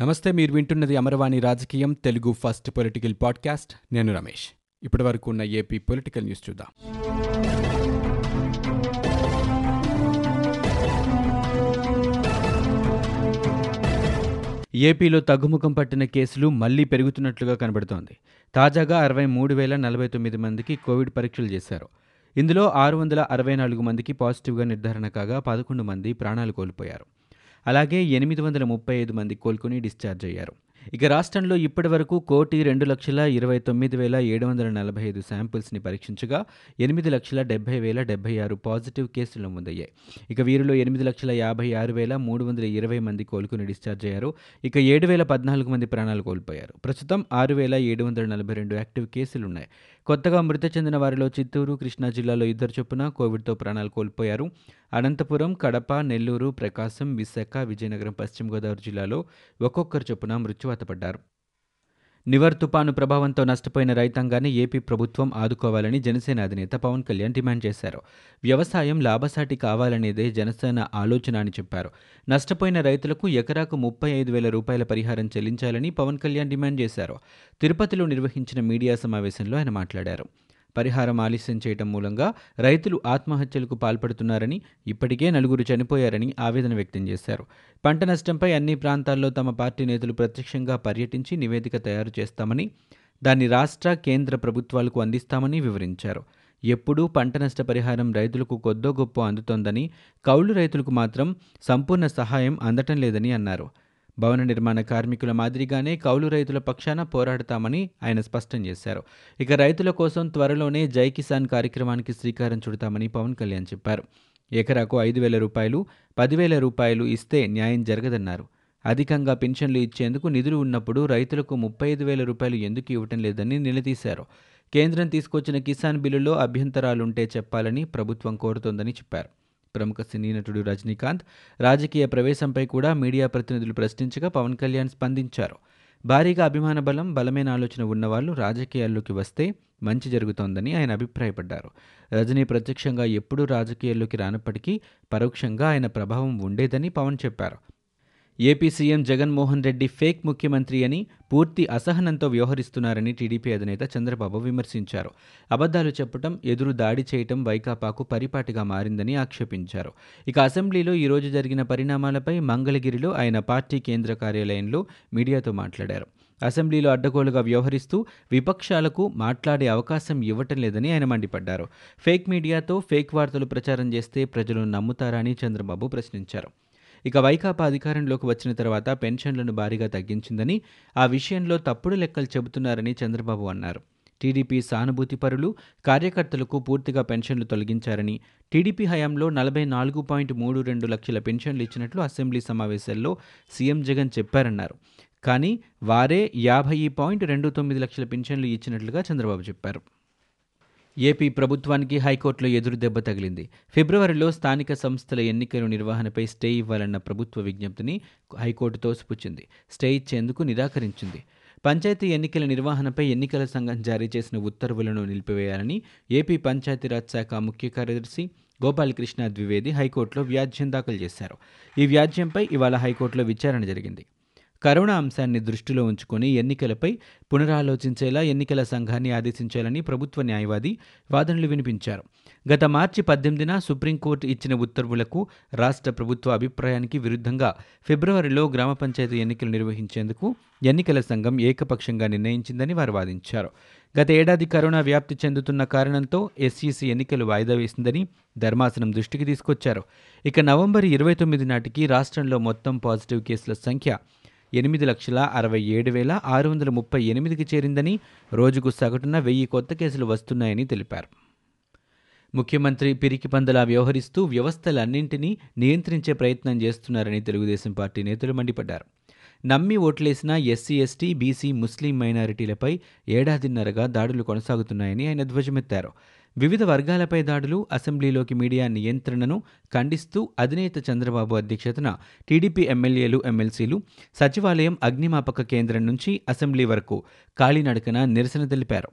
నమస్తే మీరు వింటున్నది అమరవాణి రాజకీయం తెలుగు ఫస్ట్ పొలిటికల్ పాడ్కాస్ట్. నేను రమేష్. ఇప్పటి వరకు ఉన్న ఏపీ పొలిటికల్ న్యూస్ చూద్దాం. ఏపీలో తగ్గుముఖం పట్టిన కేసులు మళ్ళీ పెరుగుతున్నట్లుగా కనబడుతోంది. తాజాగా అరవై మూడు వేల నలభై తొమ్మిది మందికి కోవిడ్ పరీక్షలు చేశారు. ఇందులో ఆరు వందల అరవై నాలుగు మందికి పాజిటివ్గా నిర్ధారణ కాగా పదకొండు మంది ప్రాణాలు కోల్పోయారు. అలాగే ఎనిమిది వందల ముప్పై ఐదు మంది కోలుకుని డిశ్చార్జ్ అయ్యారు. ఇక రాష్ట్రంలో ఇప్పటి వరకు కోటి రెండు లక్షల ఇరవై తొమ్మిది వేల ఏడు వందల నలభై ఐదు శాంపిల్స్ని పరీక్షించగా ఎనిమిది లక్షల డెబ్బై వేల డెబ్బై ఆరు పాజిటివ్ కేసులు నమోదయ్యాయి. ఇక వీరిలో ఎనిమిది లక్షల యాభై ఆరు వేల మూడు వందల ఇరవై మంది కోలుకుని డిశ్చార్జ్ అయ్యారు. ఇక ఏడు వేల పద్నాలుగు మంది ప్రాణాలు కోల్పోయారు. ప్రస్తుతం ఆరు వేల ఏడు వందల నలభై రెండు యాక్టివ్ కేసులు ఉన్నాయి కొత్తగా మృతి చెందిన వారిలో చిత్తూరు కృష్ణా జిల్లాలో ఇద్దరు చొప్పున కోవిడ్తో ప్రాణాలు కోల్పోయారు. అనంతపురం కడప నెల్లూరు ప్రకాశం విశాఖ విజయనగరం పశ్చిమ గోదావరి జిల్లాలో ఒక్కొక్కరు చొప్పున మృత్యువాత పడ్డారు. నివర్ తుపాను ప్రభావంతో నష్టపోయిన రైతాంగాన్ని ఏపీ ప్రభుత్వం ఆదుకోవాలని జనసేన అధినేత పవన్ కళ్యాణ్ డిమాండ్ చేశారు. వ్యవసాయం లాభసాటి కావాలనేదే జనసేన ఆలోచన అని చెప్పారు. నష్టపోయిన రైతులకు ఎకరాకు ముప్పై ఐదు వేల రూపాయల పరిహారం చెల్లించాలని పవన్ కళ్యాణ్ డిమాండ్ చేశారు. తిరుపతిలో నిర్వహించిన మీడియా సమావేశంలో ఆయన మాట్లాడారు. పరిహారం ఆలస్యం చేయటం మూలంగా రైతులు ఆత్మహత్యలకు పాల్పడుతున్నారని ఇప్పటికే నలుగురు చనిపోయారని ఆవేదన వ్యక్తం చేశారు. పంట నష్టంపై అన్ని ప్రాంతాల్లో తమ పార్టీ నేతలు ప్రత్యక్షంగా పర్యటించి నివేదిక తయారు చేస్తామని దాన్ని రాష్ట్ర కేంద్ర ప్రభుత్వాలకు అందిస్తామని వివరించారు. ఎప్పుడూ పంట నష్ట పరిహారం రైతులకు కొద్దో గొప్ప అందుతోందని కౌలు రైతులకు మాత్రం సంపూర్ణ సహాయం అందటం లేదని అన్నారు. భవన నిర్మాణ కార్మికుల మాదిరిగానే కౌలు రైతుల పక్షాన పోరాడతామని ఆయన స్పష్టం చేశారు. ఇక రైతుల కోసం త్వరలోనే జై కిసాన్ కార్యక్రమానికి శ్రీకారం చుడతామని పవన్ కళ్యాణ్ చెప్పారు. ఎకరాకు ఐదు వేల రూపాయలు పదివేల రూపాయలు ఇస్తే న్యాయం జరగదన్నారు. అధికంగా పెన్షన్లు ఇచ్చేందుకు నిధులు ఉన్నప్పుడు రైతులకు ముప్పై ఐదు వేల రూపాయలు ఎందుకు ఇవ్వటం లేదని నిలదీశారు. కేంద్రం తీసుకొచ్చిన కిసాన్ బిల్లులో అభ్యంతరాలుంటే చెప్పాలని ప్రభుత్వం కోరుతోందని చెప్పారు. ప్రముఖ సినీ నటుడు రజనీకాంత్ రాజకీయ ప్రవేశంపై కూడా మీడియా ప్రతినిధులు ప్రశ్నించగా పవన్ కళ్యాణ్ స్పందించారు. భారీగా అభిమాన బలం బలమైన ఆలోచన ఉన్నవాళ్ళు రాజకీయాల్లోకి వస్తే మంచి జరుగుతోందని ఆయన అభిప్రాయపడ్డారు. రజనీ ప్రత్యక్షంగా ఎప్పుడూ రాజకీయాల్లోకి రానప్పటికీ పరోక్షంగా ఆయన ప్రభావం ఉండేదని పవన్ చెప్పారు. AP CM Jaganmohan Reddy fake ముఖ్యమంత్రి అని పూర్తి అసహనంతో వ్యవహరిస్తున్నారని టీడీపీ అధినేత చంద్రబాబు విమర్శించారు. అబద్ధాలు చెప్పడం ఎదురు దాడి చేయటం వైకాపాకు పరిపాటిగా మారిందని ఆక్షేపించారు. ఇక అసెంబ్లీలో ఈరోజు జరిగిన పరిణామాలపై మంగళగిరిలో ఆయన పార్టీ కేంద్ర కార్యాలయంలో మీడియాతో మాట్లాడారు. అసెంబ్లీలో అడ్డగోలుగా వ్యవహరిస్తూ విపక్షాలకు మాట్లాడే అవకాశం ఇవ్వటం లేదని ఆయన మండిపడ్డారు. ఫేక్ మీడియాతో ఫేక్ వార్తలు ప్రచారం చేస్తే ప్రజలు నమ్ముతారా అని చంద్రబాబు ప్రశ్నించారు. ఇక వైకాపా అధికారంలోకి వచ్చిన తర్వాత పెన్షన్లను భారీగా తగ్గించిందని ఆ విషయంలో తప్పుడు లెక్కలు చెబుతున్నారని చంద్రబాబు అన్నారు. టీడీపీ సానుభూతిపరులు కార్యకర్తలకు పూర్తిగా పెన్షన్లు తొలగించారని టీడీపీ హయాంలో నలభై నాలుగు పాయింట్ మూడు రెండు లక్షల పెన్షన్లు ఇచ్చినట్లు అసెంబ్లీ సమావేశాల్లో సీఎం జగన్ చెప్పారన్నారు. కానీ వారే యాభై పాయింట్ రెండు తొమ్మిది లక్షల పెన్షన్లు ఇచ్చినట్లుగా చంద్రబాబు చెప్పారు. ఏపీ ప్రభుత్వానికి హైకోర్టులో ఎదురు దెబ్బ తగిలింది. ఫిబ్రవరిలో స్థానిక సంస్థల ఎన్నికల నిర్వహణపై స్టే ఇవ్వాలన్న ప్రభుత్వ విజ్ఞప్తిని హైకోర్టు తోసిపుచ్చింది స్టే ఇచ్చేందుకు నిరాకరించింది. పంచాయతీ ఎన్నికల నిర్వహణపై ఎన్నికల సంఘం జారీ చేసిన ఉత్తర్వులను నిలిపివేయాలని ఏపీ పంచాయతీరాజ్ శాఖ ముఖ్య కార్యదర్శి గోపాలకృష్ణ ద్వివేది హైకోర్టులో వ్యాజ్యం దాఖలు చేశారు. ఈ వ్యాజ్యంపై ఇవాళ హైకోర్టులో విచారణ జరిగింది. కరోనా అంశాన్ని దృష్టిలో ఉంచుకొని ఎన్నికలపై పునరాలోచించేలా ఎన్నికల సంఘాన్ని ఆదేశించాలని ప్రభుత్వ న్యాయవాది వాదనలు వినిపించారు. గత మార్చి పద్దెనిమిదిన సుప్రీంకోర్టు ఇచ్చిన ఉత్తర్వులకు రాష్ట్ర ప్రభుత్వ అభిప్రాయానికి విరుద్ధంగా ఫిబ్రవరిలో గ్రామ పంచాయతీ ఎన్నికలు నిర్వహించేందుకు ఎన్నికల సంఘం ఏకపక్షంగా నిర్ణయించిందని వారు వాదించారు. గత ఏడాది కరోనా వ్యాప్తి చెందుతున్న కారణంతో ఎస్ఈసీ ఎన్నికలు వాయిదా వేసిందని ధర్మాసనం దృష్టికి తీసుకొచ్చారు. ఇక నవంబర్ ఇరవై తొమ్మిది నాటికి రాష్ట్రంలో మొత్తం పాజిటివ్ కేసుల సంఖ్య ఎనిమిది లక్షల అరవై ఏడు వేల ఆరు వందల ముప్పై ఎనిమిదికి చేరిందని రోజుకు సగటున వెయ్యి కొత్త కేసులు వస్తున్నాయని తెలిపారు. ముఖ్యమంత్రి పిరికి పందలా వ్యవహరిస్తూ వ్యవస్థలన్నింటినీ నియంత్రించే ప్రయత్నం చేస్తున్నారని తెలుగుదేశం పార్టీ నేతలు మండిపడ్డారు. నమ్మి ఓట్లేసిన ఎస్సీ ఎస్టీ బీసీ ముస్లిం మైనారిటీలపై ఏడాదిన్నరగా దాడులు కొనసాగుతున్నాయని ఆయన ధ్వజమెత్తారు. వివిధ వర్గాలపై దాడులు అసెంబ్లీలోకి మీడియా నియంత్రణను ఖండిస్తూ అధినేత చంద్రబాబు అధ్యక్షతన టీడీపీ ఎమ్మెల్యేలు ఎమ్మెల్సీలు సచివాలయం అగ్నిమాపక కేంద్రం నుంచి అసెంబ్లీ వరకు కాలినడకన నిరసన తెలిపారు.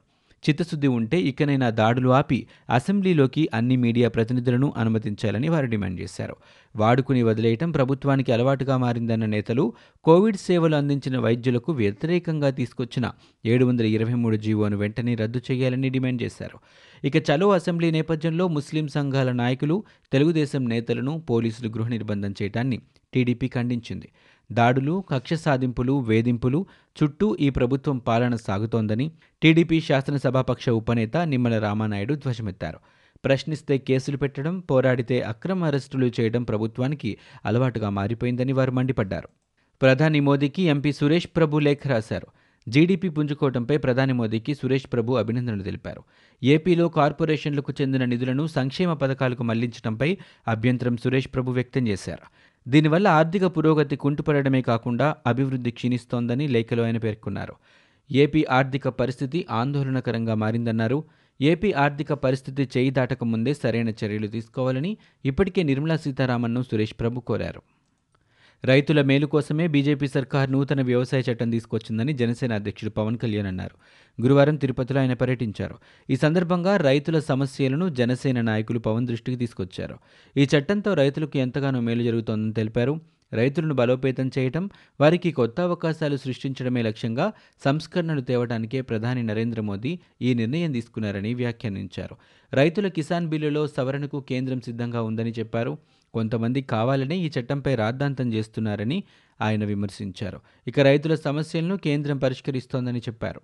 చిత్తశుద్ధి ఉంటే ఇకనైనా దాడులు ఆపి అసెంబ్లీలోకి అన్ని మీడియా ప్రతినిధులను అనుమతించాలని వారు డిమాండ్ చేశారు. వాడుకుని వదిలేయటం ప్రభుత్వానికి అలవాటుగా మారిందన్న నేతలు కోవిడ్ సేవలు అందించిన వైద్యులకు వ్యతిరేకంగా తీసుకొచ్చిన ఏడు వందల ఇరవై మూడు జీవోను వెంటనే రద్దు చేయాలని డిమాండ్ చేశారు. ఇక చలో అసెంబ్లీ నేపథ్యంలో ముస్లిం సంఘాల నాయకులు తెలుగుదేశం నేతలను పోలీసులు గృహ నిర్బంధం చేయడాన్ని టీడీపీ ఖండించింది. దాడులు కక్ష సాధింపులు వేధింపులు చుట్టూ ఈ ప్రభుత్వం పాలన సాగుతోందని టీడీపీ శాసనసభాపక్ష ఉపనేత నిమ్మల రామానాయుడు ధ్వజమెత్తారు. ప్రశ్నిస్తే కేసులు పెట్టడం పోరాడితే అక్రమ అరెస్టులు చేయడం ప్రభుత్వానికి అలవాటుగా మారిపోయిందని వారు మండిపడ్డారు. ప్రధాని మోదీకి ఎంపీ సురేష్ ప్రభు లేఖ రాశారు. జీడీపీ పుంజుకోవడంపై ప్రధాని మోదీకి సురేష్ ప్రభు అభినందనలు తెలిపారు. ఏపీలో కార్పొరేషన్లకు చెందిన నిధులను సంక్షేమ పథకాలకు మళ్ళించడంపై అభ్యంతరం సురేష్ ప్రభు వ్యక్తం చేశారు. దీనివల్ల ఆర్థిక పురోగతి కుంటుపడమే కాకుండా అభివృద్ధి క్షీణిస్తోందని లేఖలో ఆయన పేర్కొన్నారు. ఏపీ ఆర్థిక పరిస్థితి ఆందోళనకరంగా మారిందన్నారు. ఏపీ ఆర్థిక పరిస్థితి చేయి దాటక ముందే సరైన చర్యలు తీసుకోవాలని ఇప్పటికే నిర్మలా సీతారామన్ను సురేష్ ప్రభు కోరారు. రైతుల మేలు కోసమే బీజేపీ సర్కార్ నూతన వ్యవసాయ చట్టం తీసుకొచ్చిందని జనసేన అధ్యక్షుడు పవన్ కళ్యాణ్ అన్నారు. గురువారం తిరుపతిలో ఆయన పర్యటించారు. ఈ సందర్భంగా రైతుల సమస్యలను జనసేన నాయకులు పవన్ దృష్టికి తీసుకొచ్చారు. ఈ చట్టంతో రైతులకు ఎంతగానో మేలు జరుగుతోందని తెలిపారు. రైతులను బలోపేతం చేయటం వారికి కొత్త అవకాశాలు సృష్టించడమే లక్ష్యంగా సంస్కరణలు తేవడానికే ప్రధాని నరేంద్ర మోదీ ఈ నిర్ణయం తీసుకున్నారని వ్యాఖ్యానించారు. రైతుల కిసాన్ బిల్లులో సవరణకు కేంద్రం సిద్ధంగా ఉందని చెప్పారు. కొంతమంది కావాలనే ఈ చట్టంపై రాద్ధాంతం చేస్తున్నారని ఆయన విమర్శించారు. ఇక రైతుల సమస్యలను కేంద్రం పరిష్కరిస్తోందని చెప్పారు.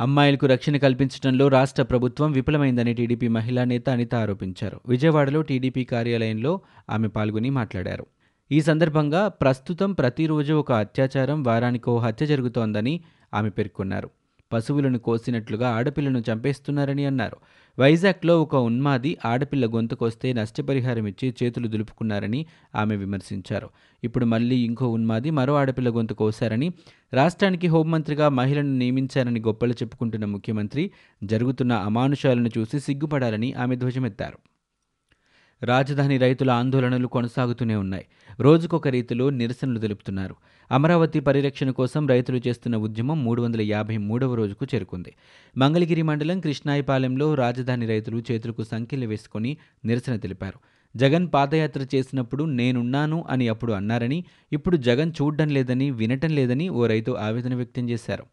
అమ్మాయిలకు రక్షణ కల్పించడంలో రాష్ట్ర ప్రభుత్వం విఫలమైందని టీడీపీ మహిళా నేత అనిత ఆరోపించారు. విజయవాడలో టీడీపీ కార్యాలయంలో ఆమె పాల్గొని మాట్లాడారు. ఈ సందర్భంగా ప్రస్తుతం ప్రతిరోజు ఒక అత్యాచారం వారానికో హత్య జరుగుతోందని ఆమె పేర్కొన్నారు. పశువులను కోసినట్లుగా ఆడపిల్లను చంపేస్తున్నారని అన్నారు. వైజాగ్లో ఒక ఉన్మాది ఆడపిల్ల గొంతుకొస్తే నష్టపరిహారం ఇచ్చి చేతులు దులుపుకున్నారని ఆమె విమర్శించారు. ఇప్పుడు మళ్ళీ ఇంకో ఉన్మాది మరో ఆడపిల్ల గొంతు కోశారని రాష్ట్రానికి హోంమంత్రిగా మహిళను నియమించారని గొప్పలు చెప్పుకుంటున్న ముఖ్యమంత్రి జరుగుతున్న అమానుషాలను చూసి సిగ్గుపడాలని ఆమె ధ్వజమెత్తారు. రాజధాని రైతుల ఆందోళనలు కొనసాగుతూనే ఉన్నాయి. రోజుకొక రీతిలో నిరసనలు తెలుపుతున్నారు. అమరావతి పరిరక్షణ కోసం రైతులు చేస్తున్న ఉద్యమం మూడు వందల యాభై మూడవ రోజుకు చేరుకుంది. మంగళగిరి మండలం కృష్ణాయిపాలెంలో రాజధాని రైతులు చేతులకు సంఖ్యలు వేసుకొని నిరసన తెలిపారు. జగన్ పాదయాత్ర చేసినప్పుడు నేనున్నాను అని అప్పుడు అన్నారని ఇప్పుడు జగన్ చూడడం లేదని వినటం లేదని ఓ రైతు ఆవేదన వ్యక్తం చేశారు.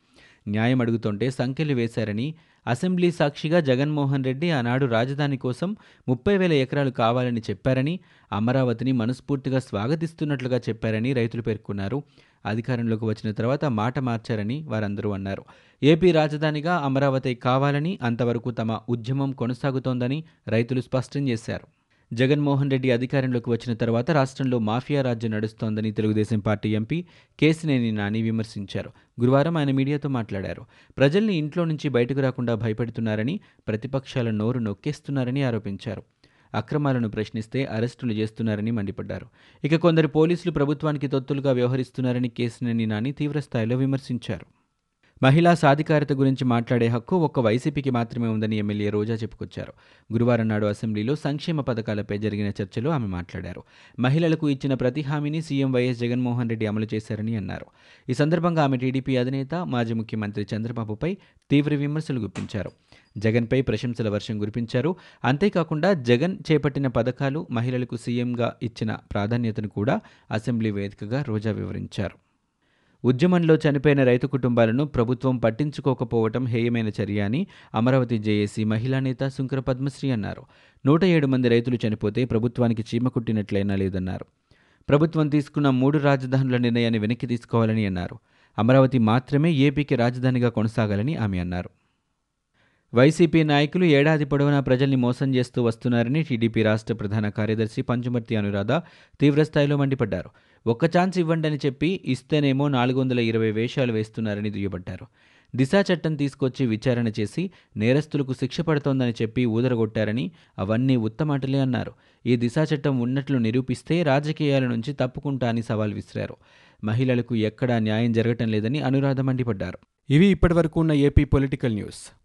న్యాయం అడుగుతుంటే సంఖ్యలు వేశారని అసెంబ్లీ సాక్షిగా జగన్మోహన్ రెడ్డి ఆనాడు రాజధాని కోసం ముప్పై వేల ఎకరాలు కావాలని చెప్పారని అమరావతిని మనస్ఫూర్తిగా స్వాగతిస్తున్నట్లుగా చెప్పారని రైతులు పేర్కొన్నారు. అధికారంలోకి వచ్చిన తర్వాత మాట మార్చారని వారందరూ అన్నారు. ఏపీ రాజధానిగా అమరావతి కావాలని అంతవరకు తమ ఉద్యమం కొనసాగుతోందని రైతులు స్పష్టం చేశారు. జగన్మోహన్ రెడ్డి అధికారంలోకి వచ్చిన తర్వాత రాష్ట్రంలో మాఫియా రాజ్యం నడుస్తోందని తెలుగుదేశం పార్టీ ఎంపీ కేసినేని నాని విమర్శించారు. గురువారం ఆయన మీడియాతో మాట్లాడారు. ప్రజల్ని ఇంట్లో నుంచి బయటకు రాకుండా భయపెడుతున్నారని ప్రతిపక్షాల నోరు నొక్కేస్తున్నారని ఆరోపించారు. అక్రమాలను ప్రశ్నిస్తే అరెస్టులు చేస్తున్నారని మండిపడ్డారు. ఇక కొందరు పోలీసులు ప్రభుత్వానికి తొత్తులుగా వ్యవహరిస్తున్నారని కేసినేని నాని తీవ్రస్థాయిలో విమర్శించారు. మహిళా సాధికారత గురించి మాట్లాడే హక్కు ఒక్క వైసీపీకి మాత్రమే ఉందని ఎమ్మెల్యే రోజా చెప్పుకొచ్చారు. గురువారం నాడు అసెంబ్లీలో సంక్షేమ పథకాలపై జరిగిన చర్చలో ఆమె మాట్లాడారు. మహిళలకు ఇచ్చిన ప్రతి హామీని సీఎం వైఎస్ జగన్మోహన్ రెడ్డి అమలు చేశారని అన్నారు. ఈ సందర్భంగా ఆమె టీడీపీ అధినేత మాజీ ముఖ్యమంత్రి చంద్రబాబుపై తీవ్ర విమర్శలు గుప్పించారు. జగన్పై ప్రశంసల వర్షం కురిపించారు. అంతేకాకుండా జగన్ చేపట్టిన పథకాలు మహిళలకు సీఎంగా ఇచ్చిన ప్రాధాన్యతను కూడా అసెంబ్లీ వేదికగా రోజా వివరించారు. ఉద్యమంలో చనిపోయిన రైతు కుటుంబాలను ప్రభుత్వం పట్టించుకోకపోవటం హేయమైన చర్య అని అమరావతి జేఏసీ మహిళా నేత శుంకర పద్మశ్రీ అన్నారు. నూట ఏడు మంది రైతులు చనిపోతే ప్రభుత్వానికి చీమ కుట్టినట్లయినా లేదన్నారు. ప్రభుత్వం తీసుకున్న మూడు రాజధానుల నిర్ణయాన్ని వెనక్కి తీసుకోవాలని అన్నారు. అమరావతి మాత్రమే ఏపీకి రాజధానిగా కొనసాగాలని ఆమె అన్నారు. వైసీపీ నాయకులు ఏడాది పొడవునా ప్రజల్ని మోసం చేస్తూ వస్తున్నారని టీడీపీ రాష్ట్ర ప్రధాన కార్యదర్శి పంచుమర్తి అనురాధ తీవ్రస్థాయిలో మండిపడ్డారు. ఒక్క ఛాన్స్ ఇవ్వండి అని చెప్పి ఇస్తేనేమో నాలుగు వందల ఇరవై వేషాలు వేస్తున్నారని దుయ్యబట్టారు. దిశా చట్టం తీసుకొచ్చి విచారణ చేసి నేరస్తులకు శిక్ష పడుతోందని చెప్పి ఊదరగొట్టారని అవన్నీ ఉత్తమాటలే అన్నారు. ఈ దిశా చట్టం ఉన్నట్లు నిరూపిస్తే రాజకీయాల నుంచి తప్పుకుంటా అని సవాల్ విసిరారు. మహిళలకు ఎక్కడా న్యాయం జరగటం లేదని అనురాధ మండిపడ్డారు. ఇవి ఇప్పటివరకు ఉన్న ఏపీ పొలిటికల్ న్యూస్.